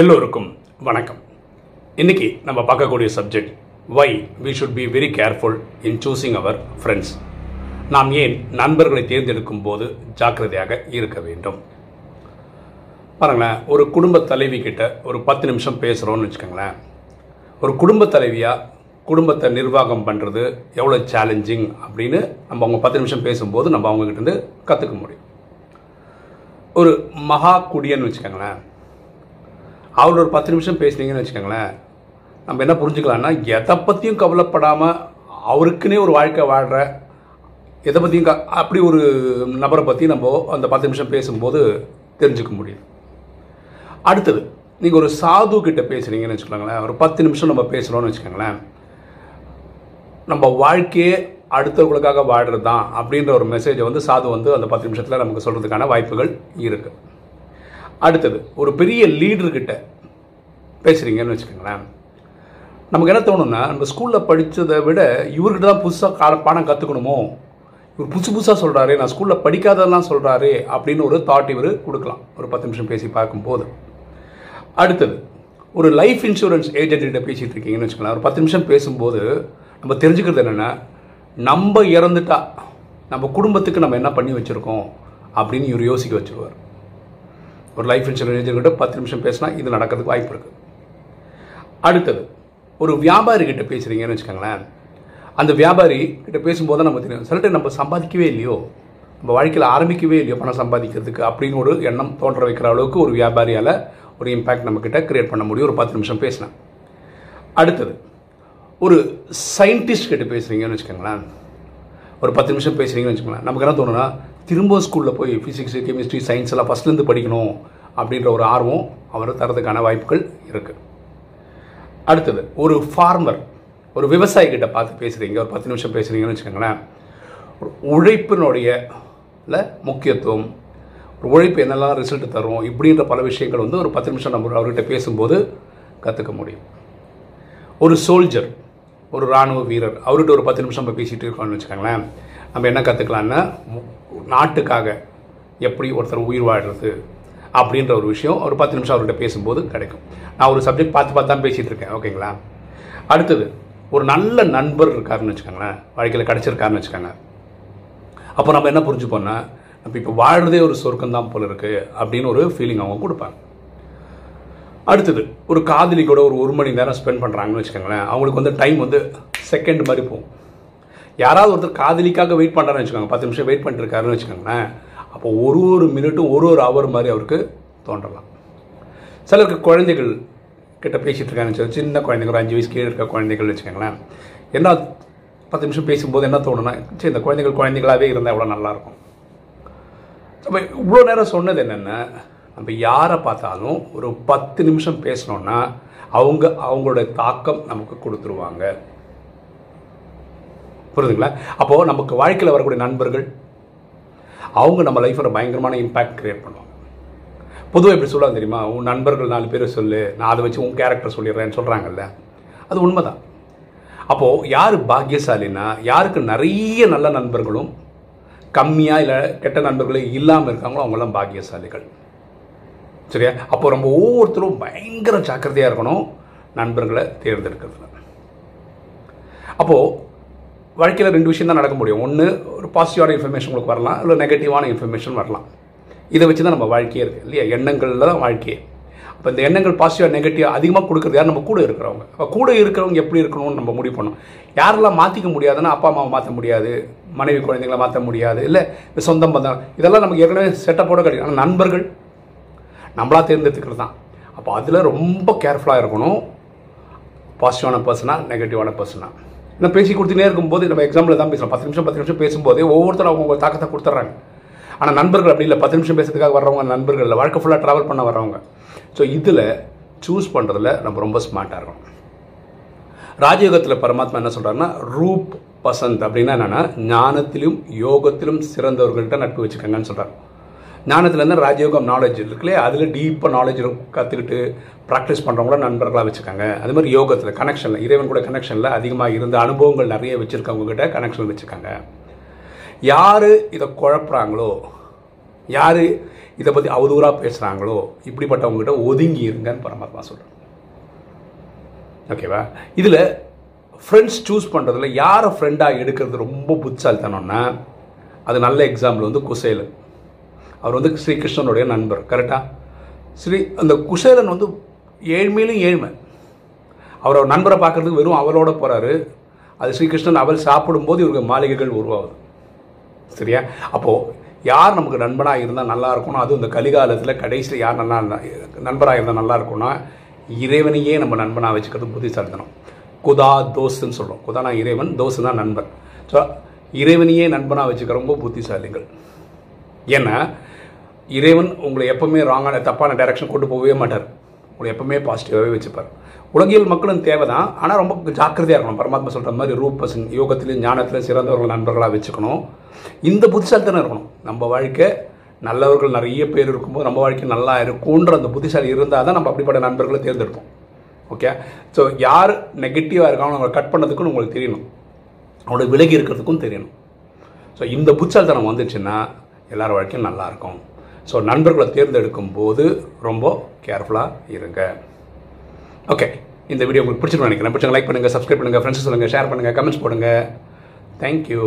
எல்லோருக்கும் வணக்கம். இன்னைக்கு நம்ம பார்க்கக்கூடிய subject why we should be very careful in choosing our friends நாம் ஏன் நண்பர்களை தேர்ந்தெடுக்கும் போது ஜாக்கிரதையாக இருக்க வேண்டும்? பாருங்களேன் ஒரு குடும்ப தலைவி கிட்ட ஒரு பத்து நிமிஷம் பேசுகிறோம்னு வச்சுக்கோங்களேன். ஒரு குடும்ப தலைவியாக குடும்பத்தை நிர்வாகம் பண்ணுறது எவ்வளோ சேலஞ்சிங் அப்படின்னு நம்ம அவங்க பத்து நிமிஷம் பேசும்போது நம்ம அவங்கக்கிட்டேருந்து கற்றுக்க முடியும். ஒரு மகா குடியன்னு வச்சுக்கோங்களேன். அவர் ஒரு பத்து நிமிஷம் பேசுனீங்கன்னு வச்சுக்கோங்களேன் நம்ம என்ன புரிஞ்சுக்கலாம்னா எதை பற்றியும் கவலைப்படாமல் அவருக்குன்னே ஒரு வாழ்க்கை வாழ்கிற எதை பற்றியும் க அப்படி ஒரு நபரை பற்றி நம்ம அந்த பத்து நிமிஷம் பேசும்போது தெரிஞ்சுக்க முடியுது அடுத்தது நீங்கள் ஒரு சாது கிட்ட பேசுகிறீங்கன்னு வச்சுக்கோங்களேன் ஒரு பத்து நிமிஷம் நம்ம பேசுகிறோன்னு வச்சுக்கோங்களேன் நம்ம வாழ்க்கையே அடுத்தவர்களுக்காக வாழ்கிறது தான் அப்படின்ற ஒரு மெசேஜை வந்து சாது வந்து அந்த பத்து நிமிஷத்தில் நமக்கு சொல்கிறதுக்கான வாய்ப்புகள் இருக்குது அடுத்தது ஒரு பெரிய லீடர்கிட்ட பேசுகிறீங்கன்னு வச்சுக்கோங்களேன். நமக்கு என்ன தோணும்னா நம்ம ஸ்கூலில் படித்ததை விட இவர்கிட்ட தான் புதுசாக கால பாடம் கற்றுக்கணுமோ இவர் புதுசு புதுசாக சொல்கிறாரு நான் ஸ்கூலில் படிக்காததெல்லாம் சொல்கிறாரு அப்படின்னு ஒரு தாட் இவர் கொடுக்கலாம். ஒரு பத்து நிமிஷம் பேசி பார்க்கும்போது. அடுத்தது ஒரு லைஃப் இன்சூரன்ஸ் ஏஜென்ட்கிட்ட பேசிகிட்டு இருக்கீங்கன்னு வச்சுக்கலாம் ஒரு பத்து நிமிஷம் பேசும்போது நம்ம தெரிஞ்சுக்கிறது என்னென்னா நம்ம இறந்துட்டா நம்ம குடும்பத்துக்கு நம்ம என்ன பண்ணி வச்சுருக்கோம் அப்படின்னு இவர் யோசிக்க வச்சுருவார். ஒரு லைஃப் இன்சூரன்ஸ் ஏஜென்ட்கிட்ட பத்து நிமிஷம் பேசினா இது நடக்கிறதுக்கு வாய்ப்பு இருக்குது அடுத்தது ஒரு வியாபாரிகிட்ட பேசுகிறீங்கன்னு வச்சுக்கோங்களேன். அந்த வியாபாரி கிட்ட பேசும்போது தான் நம்ம தெரியும். சில டைம் நம்ம சம்பாதிக்கவே இல்லையோ நம்ம வாழ்க்கையில் ஆரம்பிக்கவே இல்லையோ பணம் சம்பாதிக்கிறதுக்கு அப்படின்னு ஒரு எண்ணம் தோன்ற வைக்கிற அளவுக்கு ஒரு வியாபாரியால் ஒரு இம்பேக்ட் நம்மக்கிட்ட க்ரியேட் பண்ண முடியும். ஒரு பத்து நிமிஷம் பேசினேன் அடுத்தது ஒரு சயின்டிஸ்ட் கிட்ட பேசுகிறீங்கன்னு வச்சுக்கோங்களேன். ஒரு பத்து நிமிஷம் பேசுகிறீங்கன்னு வச்சுக்கோங்களேன். நமக்கு என்ன தோணுன்னா திரும்ப ஸ்கூலில் போய் ஃபிசிக்ஸ் கெமிஸ்ட்ரி சயின்ஸ் எல்லாம் ஃபஸ்ட்லேருந்து படிக்கணும் அப்படின்ற ஒரு ஆர்வம் அவர் தரதுக்கான வாய்ப்புகள் இருக்குது அடுத்தது ஒரு ஃபார்மர் ஒரு விவசாயிகிட்ட பார்த்து பேசுகிறீங்க ஒரு பத்து நிமிஷம் பேசுகிறீங்கன்னு வச்சுக்கோங்களேன். உழைப்பினுடைய ல முக்கியத்துவம் ஒரு உழைப்பு என்னெல்லாம் ரிசல்ட் தரும் இப்படின்ற பல விஷயங்கள் வந்து ஒரு பத்து நிமிஷம் நம்ம அவர்கிட்ட பேசும்போது கற்றுக்க முடியும். ஒரு சோல்ஜர் ஒரு இராணுவ வீரர் அவர்கிட்ட ஒரு பத்து நிமிஷம் நம்ம பேசிகிட்டு இருக்கோம்னு வச்சுக்கோங்களேன். நம்ம என்ன கற்றுக்கலான்னா நாட்டுக்காக எப்படி ஒருத்தர் உயிர் வாழ்கிறது அப்படின்ற ஒரு விஷயம் ஒரு பத்து நிமிஷம் அவர்கிட்ட பேசும்போது கிடைக்கும். நான் ஒரு சப்ஜெக்ட் பார்த்து பார்த்து தான் பேசிகிட்டு இருக்கேன் ஓகேங்களா? அடுத்தது ஒரு நல்ல நண்பர் இருக்காருன்னு வச்சுக்கோங்களேன் வாழ்க்கையில் கிடச்சிருக்காருன்னு வச்சுக்கோங்க. அப்போ நம்ம என்ன புரிஞ்சுப்போம்னா நம்ம இப்போ வாழ்கிறதே ஒரு சொர்க்கம் தான் போல இருக்குது அப்படின்னு ஒரு ஃபீலிங் அவங்க கொடுப்பாங்க. அடுத்தது ஒரு காதலி கூட ஒரு ஒரு மணி நேரம் ஸ்பெண்ட் பண்ணுறாங்கன்னு வச்சுக்கோங்களேன் அவங்களுக்கு வந்து டைம் வந்து செகண்ட் மாதிரி போகும். யாராவது ஒருத்தர் காதலிக்காக வெயிட் பண்ணுறான்னு வச்சுக்கோங்க. பத்து நிமிஷம் வெயிட் பண்ணிருக்காருன்னு வச்சுக்கோங்களேன். அப்போ ஒரு ஒரு மினிட்டும் ஒரு ஒரு ஹவர் மாதிரி அவருக்கு தோன்றலாம். சிலருக்கு குழந்தைகள் கிட்ட பேசிகிட்டு இருக்காங்கன்னு சின்ன குழந்தைங்க ஒரு அஞ்சு வயசு கீழே இருக்க குழந்தைகள் வச்சுக்கோங்களேன். என்ன பத்து நிமிஷம் பேசும்போது என்ன தோணுன்னா சரி இந்த குழந்தைகள் குழந்தைகளாகவே இருந்தால் எவ்வளோ நல்லாயிருக்கும். அப்போ இவ்வளோ நேரம் சொன்னது என்னென்னா நம்ம யாரை பார்த்தாலும் ஒரு பத்து நிமிஷம் பேசினோன்னா அவங்க அவங்களோட தாக்கம் நமக்கு கொடுத்துருவாங்க. புரியுதுங்களா? அப்போது நமக்கு வாழ்க்கையில் வரக்கூடிய நண்பர்கள் அவங்க நம்ம லைஃப்பில் பயங்கரமான இம்பேக்ட் க்ரியேட் பண்ணுவாங்க. பொதுவாக எப்படி சொல்லுவாங்க தெரியுமா? உன் நண்பர்கள் நாலு பேர் சொல்லு நான் அதை வச்சு உன் கேரக்டர் சொல்லிடுறேன்னு சொல்கிறாங்கல்ல அது உண்மைதான். அப்போது யார் பாக்கியசாலினா யாருக்கு நிறைய நல்ல நண்பர்களும் கம்மியாக இல்லை கெட்ட நண்பர்களே இல்லாமல் இருக்காங்களோ அவங்களாம் பாக்கியசாலிகள். சரியா? அப்போ நம்ம ஒவ்வொருத்தரும் பயங்கர ஜாக்கிரதையாக இருக்கணும் நண்பர்களை தேர்ந்தெடுக்கிறதுல. அப்போது வாழ்க்கையில் ரெண்டு விஷயம் தான் நடக்க முடியும். ஒன்று ஒரு பாசிட்டிவான இன்ஃபர்மேஷன் உங்களுக்கு வரலாம் இல்லை நெகட்டிவான இன்ஃபர்மேஷன் வரலாம். இதை வச்சு தான் நம்ம வாழ்க்கையே இருக்குது இல்லையா? எண்ணங்களில் தான் வாழ்க்கையே. அப்போ இந்த எண்ணங்கள் பாசிட்டிவாக நெகட்டிவ் அதிகமாக கொடுக்குறது யார்? நம்ம கூட இருக்கிறவங்க. அப்போ கூட இருக்கிறவங்க எப்படி இருக்கணும்னு நம்ம முடிவு பண்ணணும். யாரெல்லாம் மாற்றிக்க முடியாதுன்னா அப்பா அம்மாவை மாற்ற முடியாது மனைவி குழந்தைங்களை மாற்ற முடியாது இல்லை சொந்தம் பந்தம் இதெல்லாம் நமக்கு ஏற்கனவே செட்டப்போட கிடைக்கும் ஆனால் நண்பர்கள் நம்மளாக தேர்ந்தெடுத்துக்கிறது தான். அப்போ அதில் ரொம்ப கேர்ஃபுல்லாக இருக்கணும். பாசிட்டிவான பர்சனா நெகட்டிவான பர்சனா நான் பேசி கொடுத்துனே இருக்கும்போது நம்ம எக்ஸாம்பிள் தான் பேசலாம். பத்து நிமிஷம் பத்து நிமிஷம் பேசும்போதே ஒவ்வொருத்தரும் அவங்க தாக்கத்தை கொடுத்துட்றாங்க ஆனால் நண்பர்கள் அப்படி இல்லை. பத்து நிமிஷம் பேசுறதுக்காக வர்றவங்க நண்பர்கள் இல்லை. வாழ்க்கை ஃபுல்லாக ட்ராவல் பண்ண வர்றவங்க. ஸோ இதில் சூஸ் பண்ணுறதுல நம்ம ரொம்ப ஸ்மார்ட்டாக இருக்கணும். ராஜயோகத்தில் பரமாத்மா என்ன சொல்கிறாருன்னா ரூப் பசந்த் அப்படின்னா என்னென்னா ஞானத்திலும் யோகத்திலும் சிறந்தவர்கள்ட்ட நட்பு வச்சுக்கோங்கன்னு சொல்கிறார் ஞானத்தில் இருந்தால் ராஜயோகம் நாலேஜ் இருக்குல்லையே அதில் டீப்பாக நாலேஜ் கற்றுக்கிட்டு ப்ராக்டிஸ் பண்ணுறவங்கள நண்பர்களாக வச்சுக்காங்க. அது மாதிரி யோகத்தில் கனெக்ஷனில் இறைவன் கூட கனெக்ஷனில் அதிகமாக இருந்த அனுபவங்கள் நிறைய வச்சுருக்கவங்ககிட்ட கனெக்ஷன் வச்சுக்காங்க. யார் இதை குழப்புறாங்களோ யார் இதை பற்றி அவதூறாக பேசுகிறாங்களோ இப்படிப்பட்டவங்ககிட்ட ஒதுங்கி இருங்கன்னு பரமாத்மா சொல்கிறேன் ஓகேவா? இதில் ஃப்ரெண்ட்ஸ் சூஸ் பண்ணுறதுல யாரை ஃப்ரெண்டாக எடுக்கிறது ரொம்ப புத்தால்தனம்னா அது நல்ல எக்ஸாம்பிள் வந்து குசேலன். அவர் வந்து ஸ்ரீகிருஷ்ணனுடைய நண்பர் கரெக்டாக ஸ்ரீ அந்த குசேலன் வந்து ஏழ்மையிலும் ஏழ்மை. அவர் அவர் நண்பரை பார்க்கறதுக்கு வெறும் அவளோட போகிறாரு அது ஸ்ரீகிருஷ்ணன் அவள் சாப்பிடும்போது இவருக்கு மாளிகைகள் உருவாகுது. சரியா? அப்போது யார் நமக்கு நண்பனாக இருந்தால் நல்லா இருக்கணும் அதுவும் இந்த கலிகாலத்தில் கடைசியில் யார் நல்லா நண்பராக இருந்தால் நல்லா இருக்கும்னா இறைவனையே நம்ம நண்பனாக வச்சுக்கிறது புத்திசாலித்தனம். குதா தோசுன்னு சொல்கிறோம் குதானா இறைவன் தோசுன்னா தான் நண்பன். ஸோ இறைவனையே நண்பனாக வச்சுக்கிற ரொம்ப புத்திசாலிகள். ஏன்னா இறைவன் உங்களை எப்பவுமே ராங்கான தப்பான டைரக்ஷன் கொண்டு போகவே மாட்டார். உங்களை எப்பவுமே பாசிட்டிவாகவே வச்சுப்பார். உலகியல் மக்களும் தேவை தான் ஆனால் ரொம்ப ஜாக்கிரதையாக இருக்கணும். பரமாத்மா சொல்கிற மாதிரி ரூபசன் யோகத்திலையும் ஞானத்திலையும் சிறந்தவர்கள் நண்பர்களாக வச்சுக்கணும். இந்த புத்திசாலித்தனம் இருக்கணும். நம்ம வாழ்க்கை நல்லவர்கள் நிறைய பேர் இருக்கும்போது நம்ம வாழ்க்கை நல்லா இருக்கும்ன்ற அந்த புத்திசாலி இருந்தால் தான் நம்ம அப்படிப்பட்ட நண்பர்களை தேர்ந்தெடுப்போம். ஓகே ஸோ யார் நெகட்டிவாக இருக்காங்க அவங்களை கட் பண்ணதுக்குன்னு உங்களுக்கு தெரியணும். அவங்களோட விலகி இருக்கிறதுக்கும் தெரியணும். ஸோ இந்த புத்திசாலித்தனம் வந்துச்சுன்னா எல்லார் வாழ்க்கையும் நல்லாயிருக்கும் ஸோ நண்பர்களை தேர்ந்தெடுக்கும் போது ரொம்ப கேர்ஃபுல்லாக இருங்க. ஓகே இந்த வீடியோ உங்களுக்கு பிடிச்சிருக்கும் நினைக்கிறேன். பிடிச்சவங்க லைக் பண்ணுங்கள் சப்ஸ்கிரைப் பண்ணுங்கள் ஃப்ரெண்ட்ஸ் சொல்லுங்கள் ஷேர் பண்ணுங்கள் கமெண்ட்ஸ் போடுங்க. தேங்க்யூ